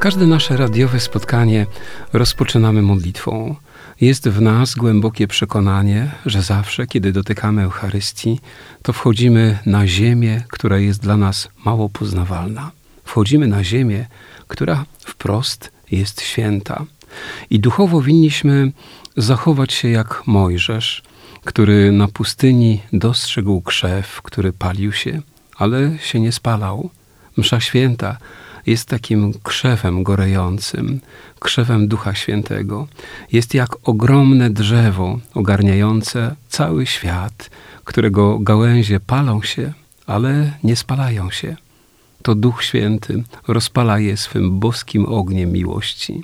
Każde nasze radiowe spotkanie rozpoczynamy modlitwą. Jest w nas głębokie przekonanie, że zawsze, kiedy dotykamy Eucharystii, to wchodzimy na ziemię, która jest dla nas mało poznawalna. Wchodzimy na ziemię, która wprost jest święta. I duchowo winniśmy zachować się jak Mojżesz, który na pustyni dostrzegł krzew, który palił się, ale się nie spalał. Msza święta jest takim krzewem gorejącym, krzewem Ducha Świętego. Jest jak ogromne drzewo ogarniające cały świat, którego gałęzie palą się, ale nie spalają się. To Duch Święty rozpala je swym boskim ogniem miłości.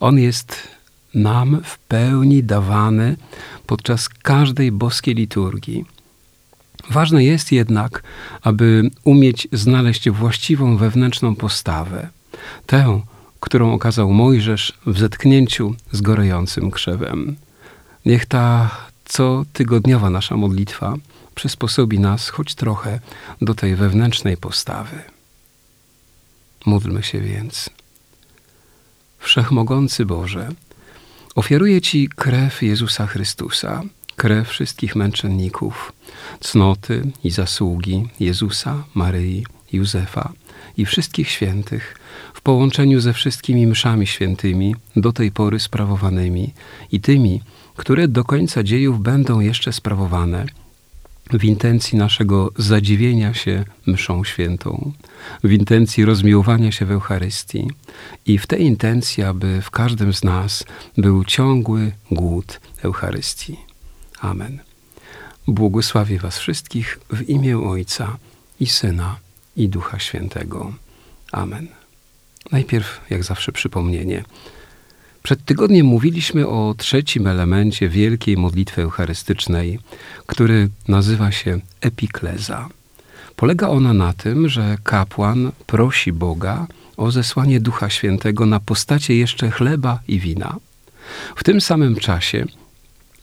On jest nam w pełni dawany podczas każdej boskiej liturgii. Ważne jest jednak, aby umieć znaleźć właściwą wewnętrzną postawę, tę, którą okazał Mojżesz w zetknięciu z gorejącym krzewem. Niech ta cotygodniowa nasza modlitwa przysposobi nas choć trochę do tej wewnętrznej postawy. Módlmy się więc. Wszechmogący Boże, ofiaruję Ci krew Jezusa Chrystusa, krew wszystkich męczenników, cnoty i zasługi Jezusa, Maryi, Józefa i wszystkich świętych w połączeniu ze wszystkimi mszami świętymi do tej pory sprawowanymi i tymi, które do końca dziejów będą jeszcze sprawowane w intencji naszego zadziwienia się mszą świętą, w intencji rozmiłowania się w Eucharystii i w tej intencji, aby w każdym z nas był ciągły głód Eucharystii. Amen. Błogosławię Was wszystkich w imię Ojca i Syna i Ducha Świętego. Amen. Najpierw, jak zawsze, przypomnienie. Przed tygodniem mówiliśmy o trzecim elemencie wielkiej modlitwy eucharystycznej, który nazywa się epikleza. Polega ona na tym, że kapłan prosi Boga o zesłanie Ducha Świętego na postacie jeszcze chleba i wina. W tym samym czasie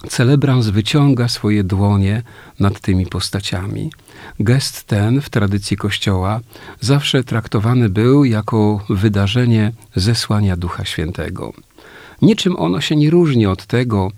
celebrans wyciąga swoje dłonie nad tymi postaciami. Gest ten w tradycji Kościoła zawsze traktowany był jako wydarzenie zesłania Ducha Świętego. Niczym ono się nie różni od tego,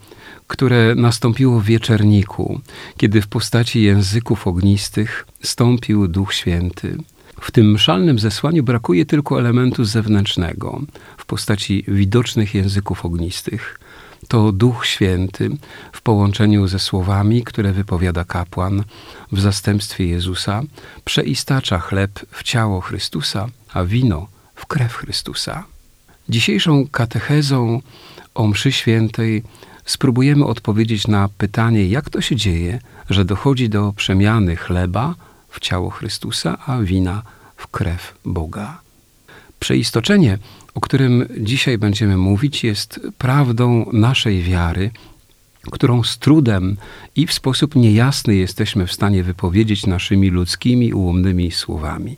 które nastąpiło w wieczerniku, kiedy w postaci języków ognistych stąpił Duch Święty. W tym mszalnym zesłaniu brakuje tylko elementu zewnętrznego w postaci widocznych języków ognistych. To Duch Święty w połączeniu ze słowami, które wypowiada kapłan w zastępstwie Jezusa, przeistacza chleb w ciało Chrystusa, a wino w krew Chrystusa. Dzisiejszą katechezą o mszy świętej spróbujemy odpowiedzieć na pytanie, jak to się dzieje, że dochodzi do przemiany chleba w ciało Chrystusa, a wina w krew Boga. Przeistoczenie, o którym dzisiaj będziemy mówić, jest prawdą naszej wiary, którą z trudem i w sposób niejasny jesteśmy w stanie wypowiedzieć naszymi ludzkimi, ułomnymi słowami.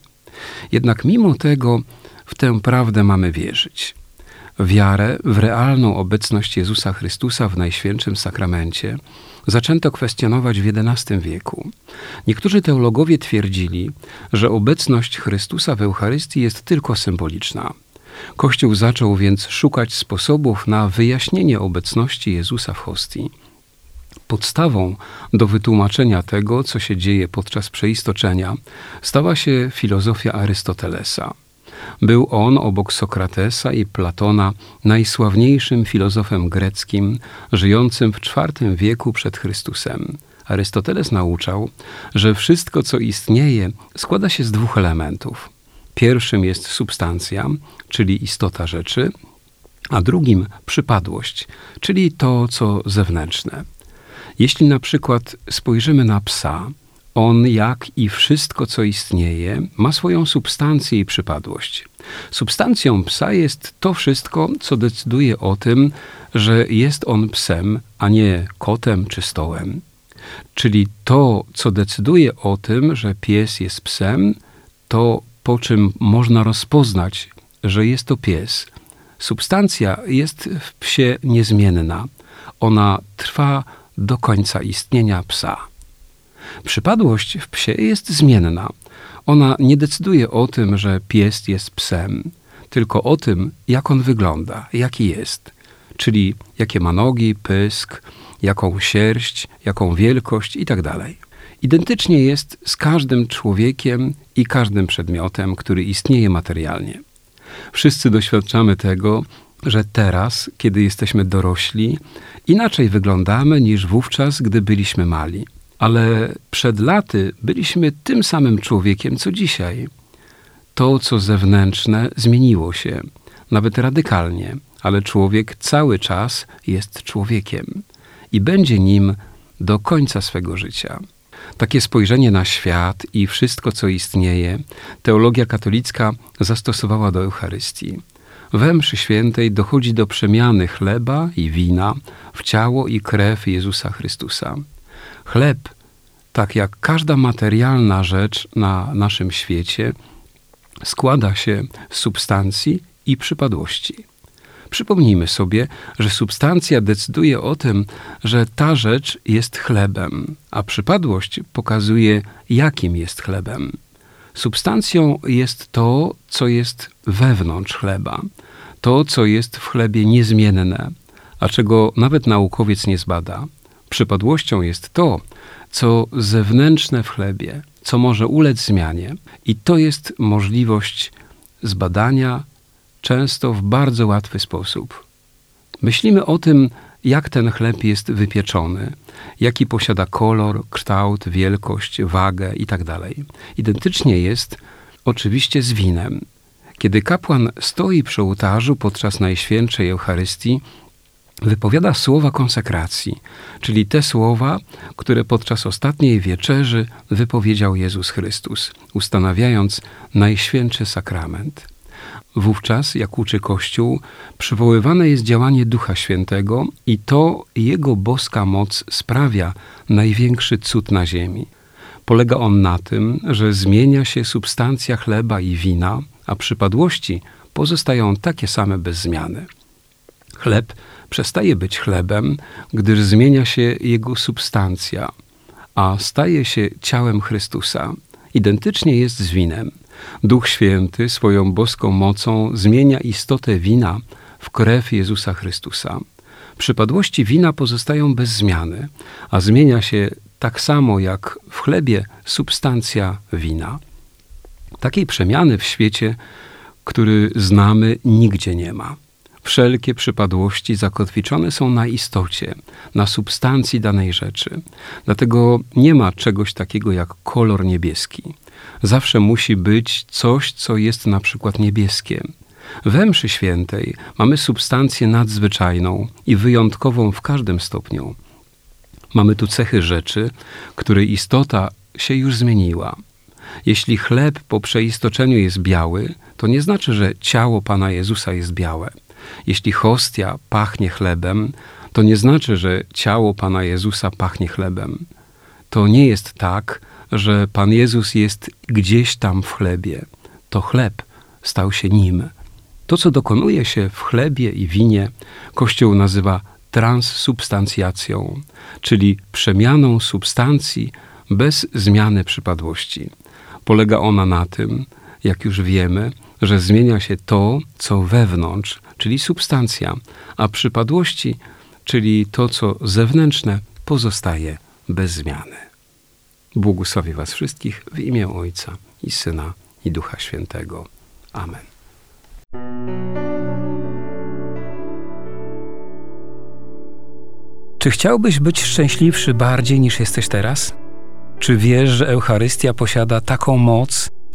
Jednak mimo tego w tę prawdę mamy wierzyć. Wiarę w realną obecność Jezusa Chrystusa w Najświętszym Sakramencie zaczęto kwestionować w XI wieku. Niektórzy teologowie twierdzili, że obecność Chrystusa w Eucharystii jest tylko symboliczna. Kościół zaczął więc szukać sposobów na wyjaśnienie obecności Jezusa w hostii. Podstawą do wytłumaczenia tego, co się dzieje podczas przeistoczenia, stała się filozofia Arystotelesa. Był on obok Sokratesa i Platona najsławniejszym filozofem greckim, żyjącym w IV wieku przed Chrystusem. Arystoteles nauczał, że wszystko, co istnieje, składa się z dwóch elementów. Pierwszym jest substancja, czyli istota rzeczy, a drugim przypadłość, czyli to, co zewnętrzne. Jeśli na przykład spojrzymy na psa, On, jak i wszystko, co istnieje, ma swoją substancję i przypadłość. Substancją psa jest to wszystko, co decyduje o tym, że jest on psem, a nie kotem czy stołem. Czyli to, co decyduje o tym, że pies jest psem, to po czym można rozpoznać, że jest to pies. Substancja jest w psie niezmienna. Ona trwa do końca istnienia psa. Przypadłość w psie jest zmienna. Ona nie decyduje o tym, że pies jest psem, tylko o tym, jak on wygląda, jaki jest, czyli jakie ma nogi, pysk, jaką sierść, jaką wielkość itd. Identycznie jest z każdym człowiekiem i każdym przedmiotem, który istnieje materialnie. Wszyscy doświadczamy tego, że teraz, kiedy jesteśmy dorośli, inaczej wyglądamy niż wówczas, gdy byliśmy mali. Ale przed laty byliśmy tym samym człowiekiem, co dzisiaj. To, co zewnętrzne, zmieniło się, nawet radykalnie, ale człowiek cały czas jest człowiekiem i będzie nim do końca swego życia. Takie spojrzenie na świat i wszystko, co istnieje, teologia katolicka zastosowała do Eucharystii. We mszy świętej dochodzi do przemiany chleba i wina w ciało i krew Jezusa Chrystusa. Chleb, tak jak każda materialna rzecz na naszym świecie, składa się z substancji i przypadłości. Przypomnijmy sobie, że substancja decyduje o tym, że ta rzecz jest chlebem, a przypadłość pokazuje, jakim jest chlebem. Substancją jest to, co jest wewnątrz chleba, to, co jest w chlebie niezmienne, a czego nawet naukowiec nie zbada. Przypadłością jest to, co zewnętrzne w chlebie, co może ulec zmianie, i to jest możliwość zbadania często w bardzo łatwy sposób. Myślimy o tym, jak ten chleb jest wypieczony, jaki posiada kolor, kształt, wielkość, wagę itd. Tak Identycznie jest oczywiście z winem. Kiedy kapłan stoi przy ołtarzu podczas Najświętszej Eucharystii, wypowiada słowa konsekracji, czyli te słowa, które podczas ostatniej wieczerzy wypowiedział Jezus Chrystus, ustanawiając Najświętszy Sakrament. Wówczas, jak uczy Kościół, przywoływane jest działanie Ducha Świętego i to Jego boska moc sprawia największy cud na ziemi. Polega on na tym, że zmienia się substancja chleba i wina, a przypadłości pozostają takie same bez zmiany. Chleb przestaje być chlebem, gdyż zmienia się jego substancja, a staje się ciałem Chrystusa. Identycznie jest z winem. Duch Święty swoją boską mocą zmienia istotę wina w krew Jezusa Chrystusa. Przypadłości wina pozostają bez zmiany, a zmienia się tak samo jak w chlebie substancja wina. Takiej przemiany w świecie, który znamy, nigdzie nie ma. Wszelkie przypadłości zakotwiczone są na istocie, na substancji danej rzeczy. Dlatego nie ma czegoś takiego jak kolor niebieski. Zawsze musi być coś, co jest na przykład niebieskie. We mszy świętej mamy substancję nadzwyczajną i wyjątkową w każdym stopniu. Mamy tu cechy rzeczy, której istota się już zmieniła. Jeśli chleb po przeistoczeniu jest biały, to nie znaczy, że ciało Pana Jezusa jest białe. Jeśli hostia pachnie chlebem, to nie znaczy, że ciało Pana Jezusa pachnie chlebem. To nie jest tak, że Pan Jezus jest gdzieś tam w chlebie. To chleb stał się nim. To, co dokonuje się w chlebie i winie, Kościół nazywa transsubstancjacją, czyli przemianą substancji bez zmiany przypadłości. Polega ona na tym, jak już wiemy, że zmienia się to, co wewnątrz, czyli substancja, a przypadłości, czyli to, co zewnętrzne, pozostaje bez zmiany. Błogosławię Was wszystkich w imię Ojca i Syna i Ducha Świętego. Amen. Czy chciałbyś być szczęśliwszy bardziej niż jesteś teraz? Czy wiesz, że Eucharystia posiada taką moc,